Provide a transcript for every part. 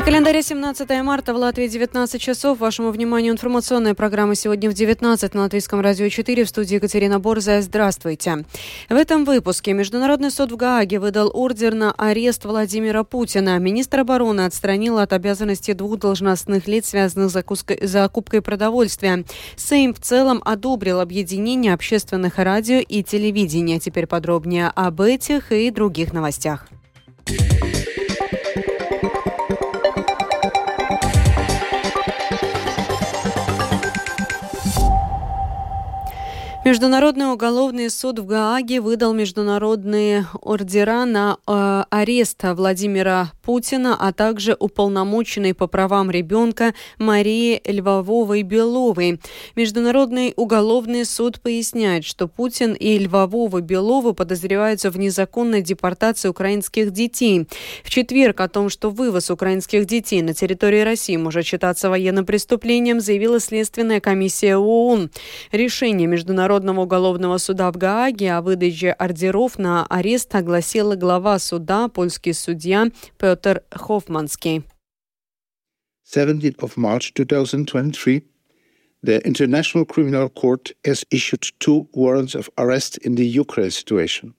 На календаре 17 марта в Латвии 19 часов. Вашему вниманию информационная программа сегодня в 19 на Латвийском радио 4 в студии Екатерина Борзая. Здравствуйте. В этом выпуске Международный суд в Гааге выдал ордер на арест Владимира Путина. Министр обороны отстранил от обязанности двух должностных лиц, связанных с закупкой продовольствия. Сейм в целом одобрил объединение общественных радио и телевидения. Теперь подробнее об этих и других новостях. Международный уголовный суд в Гааге выдал международные ордера на э, арест Владимира Путина, а также уполномоченной по правам ребенка Марии Львововой-Беловой. Международный уголовный суд поясняет, что Путин и Львовова-Белова подозреваются в незаконной депортации украинских детей. В четверг о том, что вывоз украинских детей на территории России может считаться военным преступлением, заявила Следственная комиссия ООН. Решение Международного Международного уголовного суда в Гааге о выдаче ордеров на арест огласила глава суда, польский судья Петр Хофманский. 17th of March 2023, the International Criminal Court has issued two warrants of arrest in the Ukraine situation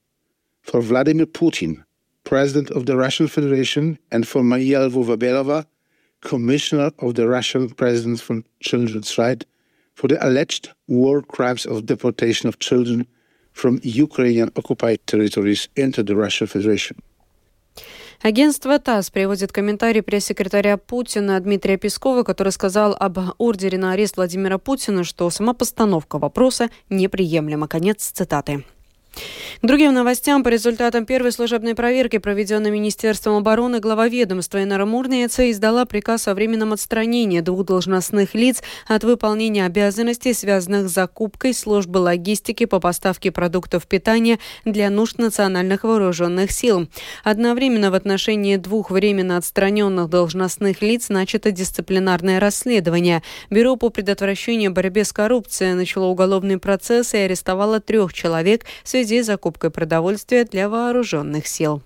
for Vladimir Putin, President of the Russian Federation, and for Maria Lvova-Belova, Commissioner of the Russian President for Children's Rights, for the alleged war crimes of deportation of children from Ukrainian occupied territories into the Russian Federation. Агентство ТАСС приводит комментарий пресс-секретаря Путина Дмитрия Пескова, который сказал об ордере на арест Владимира Путина, что сама постановка вопроса неприемлема. Конец цитаты. К другим новостям. По результатам первой служебной проверки, проведенной Министерством обороны, глава ведомства Инара Мурниеца издала приказ о временном отстранении двух должностных лиц от выполнения обязанностей, связанных с закупкой службы логистики по поставке продуктов питания для нужд национальных вооруженных сил. Одновременно в отношении двух временно отстраненных должностных лиц начато дисциплинарное расследование. Бюро по предотвращению борьбе с коррупцией начало уголовный процесс и арестовало трех человек в связи с закупкой продовольствия для вооруженных сил.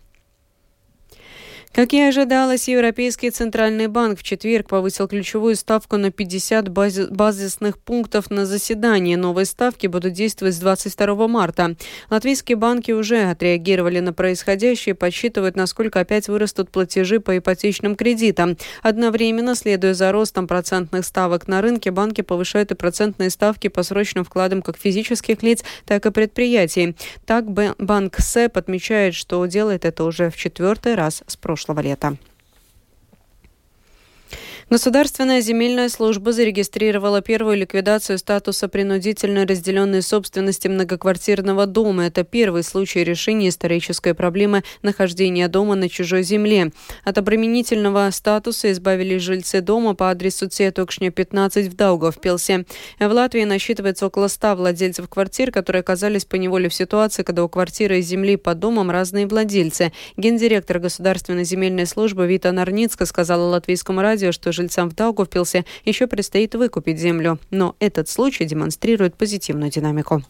Как и ожидалось, Европейский Центральный банк в четверг повысил ключевую ставку на 50 бази- базисных пунктов на заседании. Новые ставки будут действовать с 22 марта. Латвийские банки уже отреагировали на происходящее и подсчитывают, насколько опять вырастут платежи по ипотечным кредитам. Одновременно, следуя за ростом процентных ставок на рынке, банки повышают и процентные ставки по срочным вкладам как физических лиц, так и предприятий. Так, банк СЭП отмечает, что делает это уже в четвертый раз с прошлого прошлого лета. Государственная земельная служба зарегистрировала первую ликвидацию статуса принудительной разделенной собственности многоквартирного дома. Это первый случай решения исторической проблемы нахождения дома на чужой земле. От обременительного статуса избавились жильцы дома по адресу Цетокшня, 15 в Даугавпилсе. В Латвии насчитывается около 100 владельцев квартир, которые оказались по неволе в ситуации, когда у квартиры и земли под домом разные владельцы. Гендиректор Государственной земельной службы Вита Нарницка сказала латвийскому радио, что жильцам в Даугавпилсе еще предстоит выкупить землю, но этот случай демонстрирует позитивную динамику.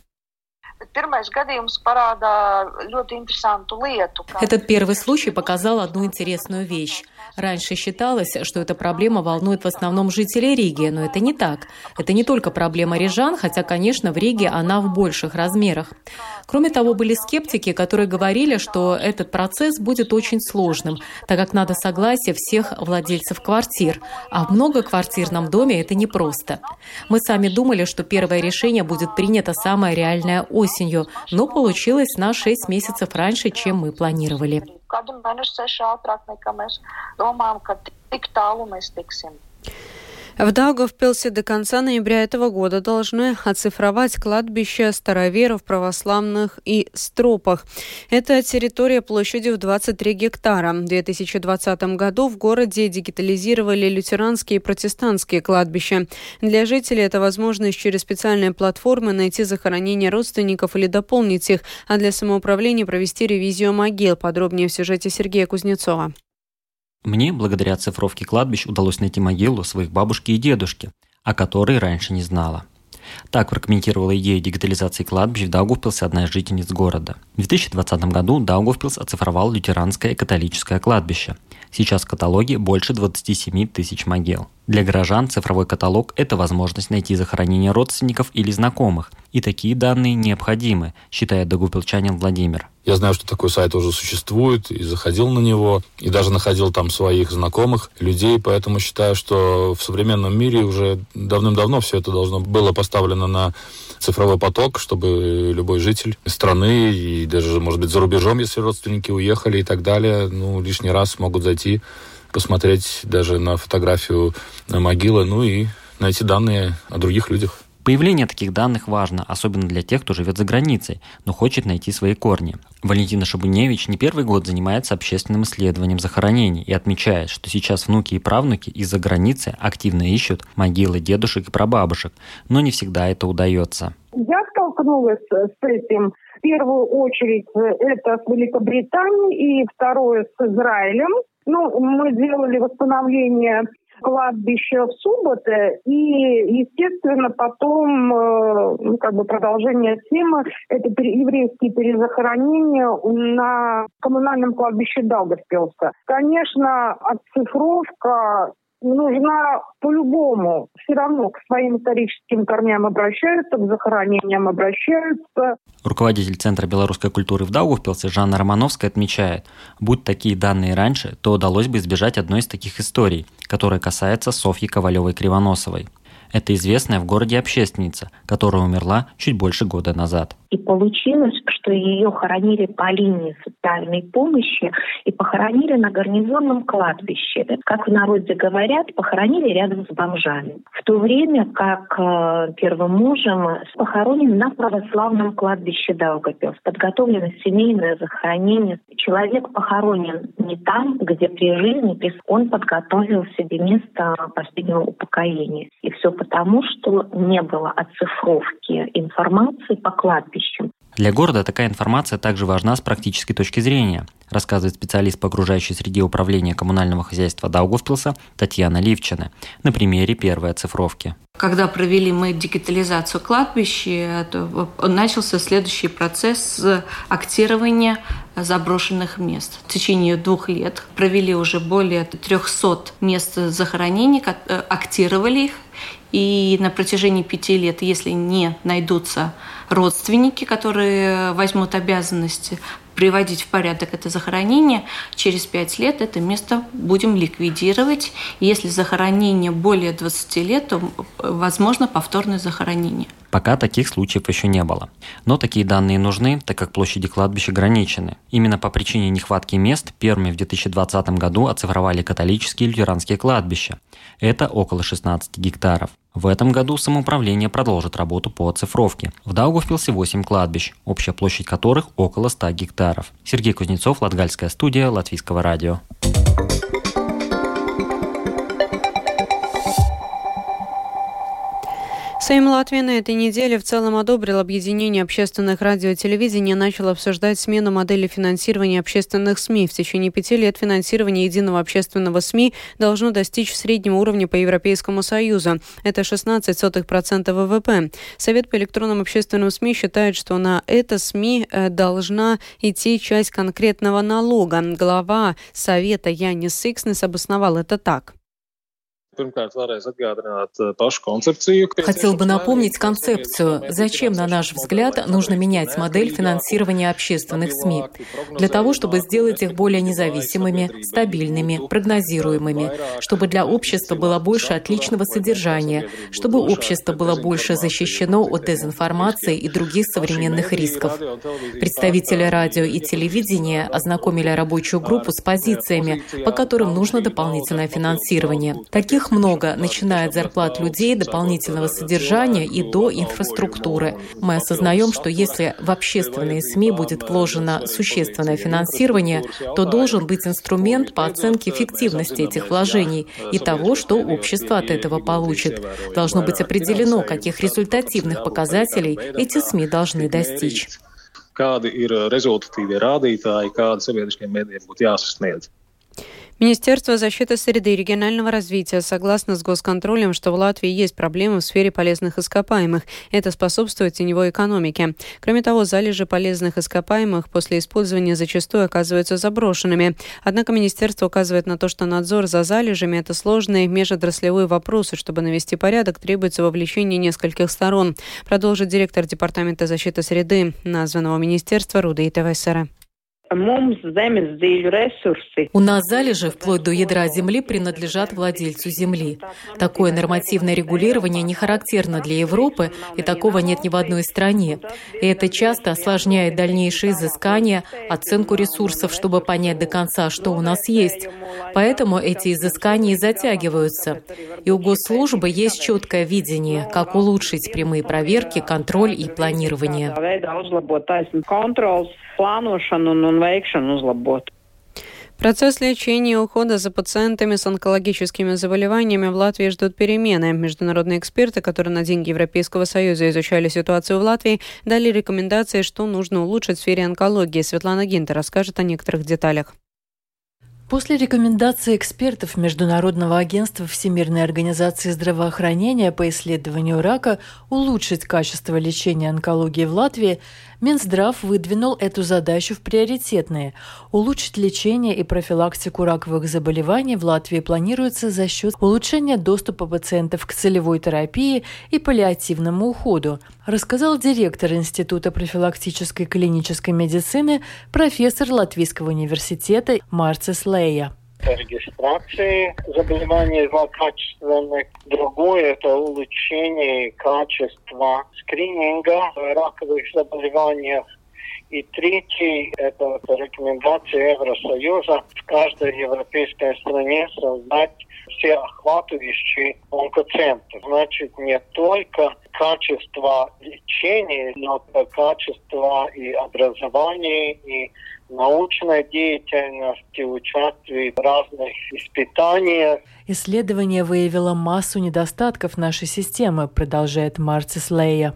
Этот первый случай показал одну интересную вещь. Раньше считалось, что эта проблема волнует в основном жителей Риги, но это не так. Это не только проблема рижан, хотя, конечно, в Риге она в больших размерах. Кроме того, были скептики, которые говорили, что этот процесс будет очень сложным, так как надо согласие всех владельцев квартир. А в многоквартирном доме это непросто. Мы сами думали, что первое решение будет принято самое реальное осенью, но получилось на 6 месяцев раньше, чем мы планировали. В Даугавпилсе до конца ноября этого года должны оцифровать кладбище староверов, православных и стропах. Это территория площадью в 23 гектара. В 2020 году в городе дигитализировали лютеранские и протестантские кладбища. Для жителей это возможность через специальные платформы найти захоронение родственников или дополнить их, а для самоуправления провести ревизию могил. Подробнее в сюжете Сергея Кузнецова. Мне, благодаря оцифровке кладбищ, удалось найти могилу своих бабушки и дедушки, о которой раньше не знала. Так прокомментировала идею дигитализации кладбищ в Даугавпилсе одна из жительниц города. В 2020 году Даугавпилс оцифровал лютеранское и католическое кладбище. Сейчас в каталоге больше 27 тысяч могил. Для горожан цифровой каталог – это возможность найти захоронение родственников или знакомых. И такие данные необходимы, считает догупилчанин Владимир. Я знаю, что такой сайт уже существует, и заходил на него, и даже находил там своих знакомых людей, поэтому считаю, что в современном мире уже давным-давно все это должно было поставлено на цифровой поток, чтобы любой житель страны и даже, может быть, за рубежом, если родственники уехали и так далее, ну, лишний раз могут зайти, посмотреть даже на фотографию на могилы, ну и найти данные о других людях. Появление таких данных важно, особенно для тех, кто живет за границей, но хочет найти свои корни. Валентина Шабуневич не первый год занимается общественным исследованием захоронений и отмечает, что сейчас внуки и правнуки из-за границы активно ищут могилы дедушек и прабабушек, но не всегда это удается. Я столкнулась с этим в первую очередь это с Великобританией и второе с Израилем. Ну, мы делали восстановление кладбище в Субботе. И, естественно, потом э, ну, как бы продолжение темы – это еврейские перезахоронения на коммунальном кладбище Даугавпилса. Конечно, оцифровка нужна по-любому. Все равно к своим историческим корням обращаются, к захоронениям обращаются. Руководитель Центра белорусской культуры в Даугавпилсе Жанна Романовская отмечает, будь такие данные раньше, то удалось бы избежать одной из таких историй, которая касается Софьи Ковалевой-Кривоносовой. Это известная в городе общественница, которая умерла чуть больше года назад. И получилось, что ее хоронили по линии социальной помощи и похоронили на гарнизонном кладбище. Как в народе говорят, похоронили рядом с бомжами. В то время как э, первым мужем похоронен на православном кладбище Даугапилс. Подготовлено семейное захоронение. Человек похоронен не там, где при жизни он подготовил себе место последнего упокоения. И все потому, что не было оцифровки информации по кладбищам. Для города такая информация также важна с практической точки зрения, рассказывает специалист по окружающей среде управления коммунального хозяйства Даугавпилса Татьяна Ливчина на примере первой оцифровки. Когда провели мы дигитализацию кладбища, то начался следующий процесс актирования заброшенных мест. В течение двух лет провели уже более 300 мест захоронений, э, актировали их, и на протяжении пяти лет, если не найдутся родственники, которые возьмут обязанности приводить в порядок это захоронение, через пять лет это место будем ликвидировать. Если захоронение более 20 лет, то возможно повторное захоронение. Пока таких случаев еще не было. Но такие данные нужны, так как площади кладбища ограничены. Именно по причине нехватки мест первыми в 2020 году оцифровали католические и лютеранские кладбища. Это около 16 гектаров. В этом году самоуправление продолжит работу по оцифровке. В Даугавпилсе 8 кладбищ, общая площадь которых около 100 гектаров. Сергей Кузнецов, Латгальская студия, Латвийского радио. Сейм Латвии на этой неделе в целом одобрил объединение общественных радио и телевидения и начал обсуждать смену модели финансирования общественных СМИ. В течение пяти лет финансирование единого общественного СМИ должно достичь среднего уровня по Европейскому Союзу. Это 16% ВВП. Совет по электронным общественным СМИ считает, что на это СМИ э, должна идти часть конкретного налога. Глава Совета Янис Сикснес обосновал это так. Э, Хотел бы напомнить концепцию. Зачем, на наш взгляд, нужно менять модель финансирования общественных СМИ? Для того, чтобы сделать их более независимыми, стабильными, прогнозируемыми, чтобы для общества было больше отличного содержания, чтобы общество было больше защищено от дезинформации и других современных рисков. Представители радио и телевидения ознакомили рабочую группу с позициями, по которым нужно дополнительное финансирование. Таких их много, начиная от зарплат людей, дополнительного содержания и до инфраструктуры. Мы осознаем, что если в общественные СМИ будет вложено существенное финансирование, то должен быть инструмент по оценке эффективности этих вложений и того, что общество от этого получит. Должно быть определено, каких результативных показателей эти СМИ должны достичь. Kādi ir rezultatīvie rādītāji, kādi sabiedriskiem mēdījiem būtu jāsasniedz? Министерство защиты среды и регионального развития согласно с госконтролем, что в Латвии есть проблемы в сфере полезных ископаемых. Это способствует теневой экономике. Кроме того, залежи полезных ископаемых после использования зачастую оказываются заброшенными. Однако министерство указывает на то, что надзор за залежами – это сложные межотраслевые вопросы. Чтобы навести порядок, требуется вовлечение нескольких сторон. Продолжит директор Департамента защиты среды названного министерства Руда Итавесера. У нас залежи вплоть до ядра земли принадлежат владельцу земли. Такое нормативное регулирование не характерно для Европы, и такого нет ни в одной стране. И это часто осложняет дальнейшие изыскания, оценку ресурсов, чтобы понять до конца, что у нас есть. Поэтому эти изыскания затягиваются. И у госслужбы есть четкое видение, как улучшить прямые проверки, контроль и планирование un, veikšanu uzlabot. Процесс лечения и ухода за пациентами с онкологическими заболеваниями в Латвии ждут перемены. Международные эксперты, которые на деньги Европейского Союза изучали ситуацию в Латвии, дали рекомендации, что нужно улучшить в сфере онкологии. Светлана Гинтер расскажет о некоторых деталях. После рекомендаций экспертов Международного агентства Всемирной организации здравоохранения по исследованию рака улучшить качество лечения онкологии в Латвии, Минздрав выдвинул эту задачу в приоритетные. Улучшить лечение и профилактику раковых заболеваний в Латвии планируется за счет улучшения доступа пациентов к целевой терапии и паллиативному уходу, рассказал директор Института профилактической клинической медицины, профессор Латвийского университета Марцис Лея регистрации заболеваний злокачественных. Другое – это улучшение качества скрининга раковых заболеваний. И третий – это рекомендация Евросоюза в каждой европейской стране создать всеохватывающий онкоцентр. Значит, не только качество лечения, но качество и образования, и научной деятельности, участии в разных испытаниях. Исследование выявило массу недостатков нашей системы, продолжает Марцис Лея.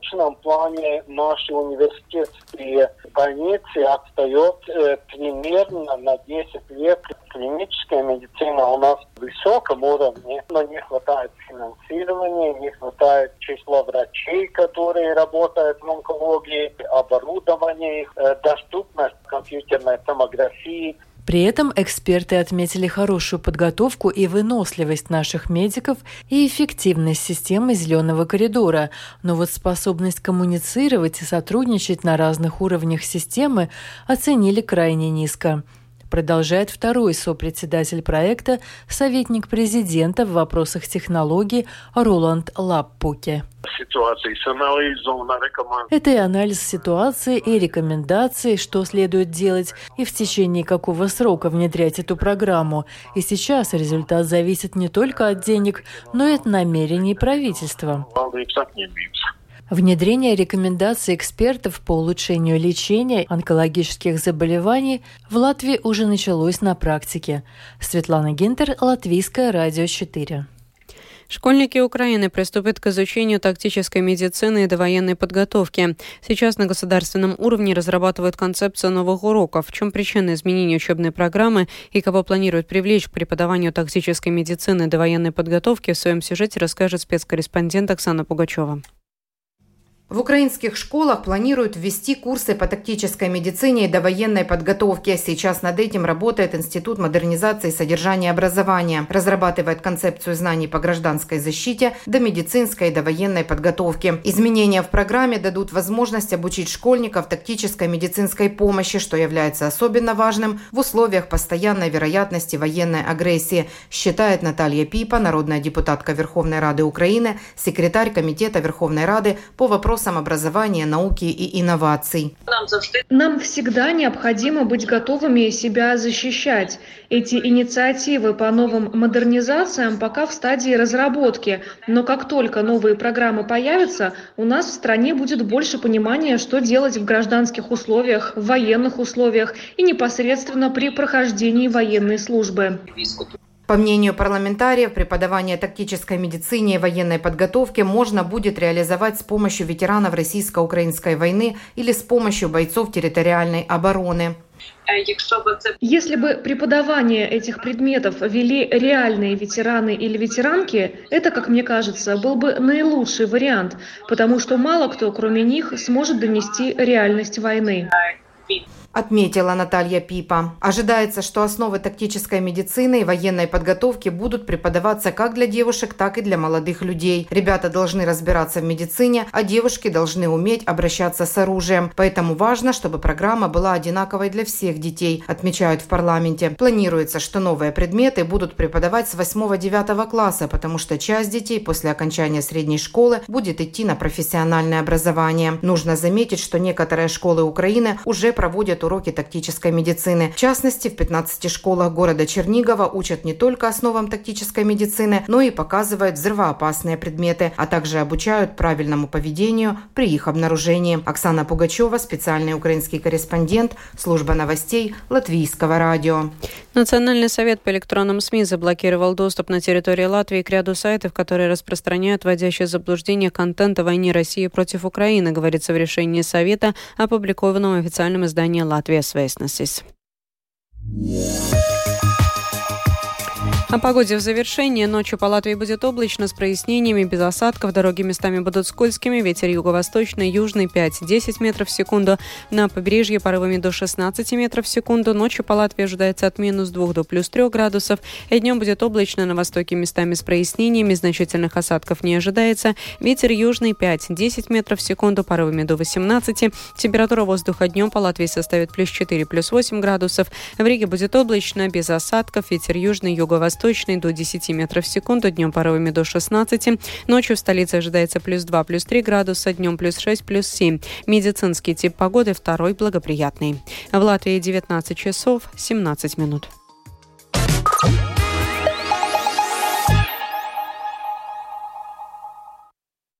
Научном плане наши университетские больницы отстает э, примерно на 10 лет. Клиническая медицина у нас в высоком уровне, но не хватает финансирования, не хватает числа врачей, которые работают в онкологии, оборудования, э, доступность компьютерной томографии, при этом эксперты отметили хорошую подготовку и выносливость наших медиков и эффективность системы зеленого коридора, но вот способность коммуницировать и сотрудничать на разных уровнях системы оценили крайне низко продолжает второй сопредседатель проекта, советник президента в вопросах технологий Роланд Лаппуке. Это и анализ ситуации, и рекомендации, что следует делать, и в течение какого срока внедрять эту программу. И сейчас результат зависит не только от денег, но и от намерений правительства. Внедрение рекомендаций экспертов по улучшению лечения онкологических заболеваний в Латвии уже началось на практике. Светлана Гинтер, Латвийское радио 4. Школьники Украины приступят к изучению тактической медицины и довоенной подготовки. Сейчас на государственном уровне разрабатывают концепцию новых уроков. В чем причина изменения учебной программы и кого планируют привлечь к преподаванию тактической медицины и довоенной подготовки, в своем сюжете расскажет спецкорреспондент Оксана Пугачева. В украинских школах планируют ввести курсы по тактической медицине и довоенной подготовке. Сейчас над этим работает Институт модернизации и содержания образования. Разрабатывает концепцию знаний по гражданской защите до медицинской и довоенной подготовки. Изменения в программе дадут возможность обучить школьников тактической медицинской помощи, что является особенно важным в условиях постоянной вероятности военной агрессии, считает Наталья Пипа, народная депутатка Верховной Рады Украины, секретарь Комитета Верховной Рады по вопросам вопросам образования, науки и инноваций. Нам всегда необходимо быть готовыми себя защищать. Эти инициативы по новым модернизациям пока в стадии разработки, но как только новые программы появятся, у нас в стране будет больше понимания, что делать в гражданских условиях, в военных условиях и непосредственно при прохождении военной службы. По мнению парламентариев, преподавание тактической медицине и военной подготовке можно будет реализовать с помощью ветеранов российско-украинской войны или с помощью бойцов территориальной обороны. Если бы преподавание этих предметов вели реальные ветераны или ветеранки, это, как мне кажется, был бы наилучший вариант, потому что мало кто, кроме них, сможет донести реальность войны отметила Наталья Пипа. Ожидается, что основы тактической медицины и военной подготовки будут преподаваться как для девушек, так и для молодых людей. Ребята должны разбираться в медицине, а девушки должны уметь обращаться с оружием. Поэтому важно, чтобы программа была одинаковой для всех детей, отмечают в парламенте. Планируется, что новые предметы будут преподавать с 8-9 класса, потому что часть детей после окончания средней школы будет идти на профессиональное образование. Нужно заметить, что некоторые школы Украины уже проводят проводят уроки тактической медицины. В частности, в 15 школах города Чернигова учат не только основам тактической медицины, но и показывают взрывоопасные предметы, а также обучают правильному поведению при их обнаружении. Оксана Пугачева, специальный украинский корреспондент, служба новостей Латвийского радио. Национальный совет по электронным СМИ заблокировал доступ на территории Латвии к ряду сайтов, которые распространяют вводящее заблуждение контента войны России против Украины, говорится в решении Совета, опубликованном в официальном издании vēstnesis. Yeah. О погоде в завершение. Ночью по Латвии будет облачно с прояснениями, без осадков. Дороги местами будут скользкими. Ветер юго-восточный, южный 5-10 метров в секунду. На побережье порывами до 16 метров в секунду. Ночью по Латвии ожидается от минус 2 до плюс 3 градусов. И днем будет облачно на востоке местами с прояснениями. Значительных осадков не ожидается. Ветер южный 5-10 метров в секунду, порывами до 18. Температура воздуха днем по Латвии составит плюс 4, плюс 8 градусов. В Риге будет облачно, без осадков. Ветер южный, юго-восточный юго-восточный до 10 метров в секунду, днем порывами до 16. Ночью в столице ожидается плюс 2, плюс 3 градуса, днем плюс 6, плюс 7. Медицинский тип погоды второй благоприятный. В Латвии 19 часов 17 минут.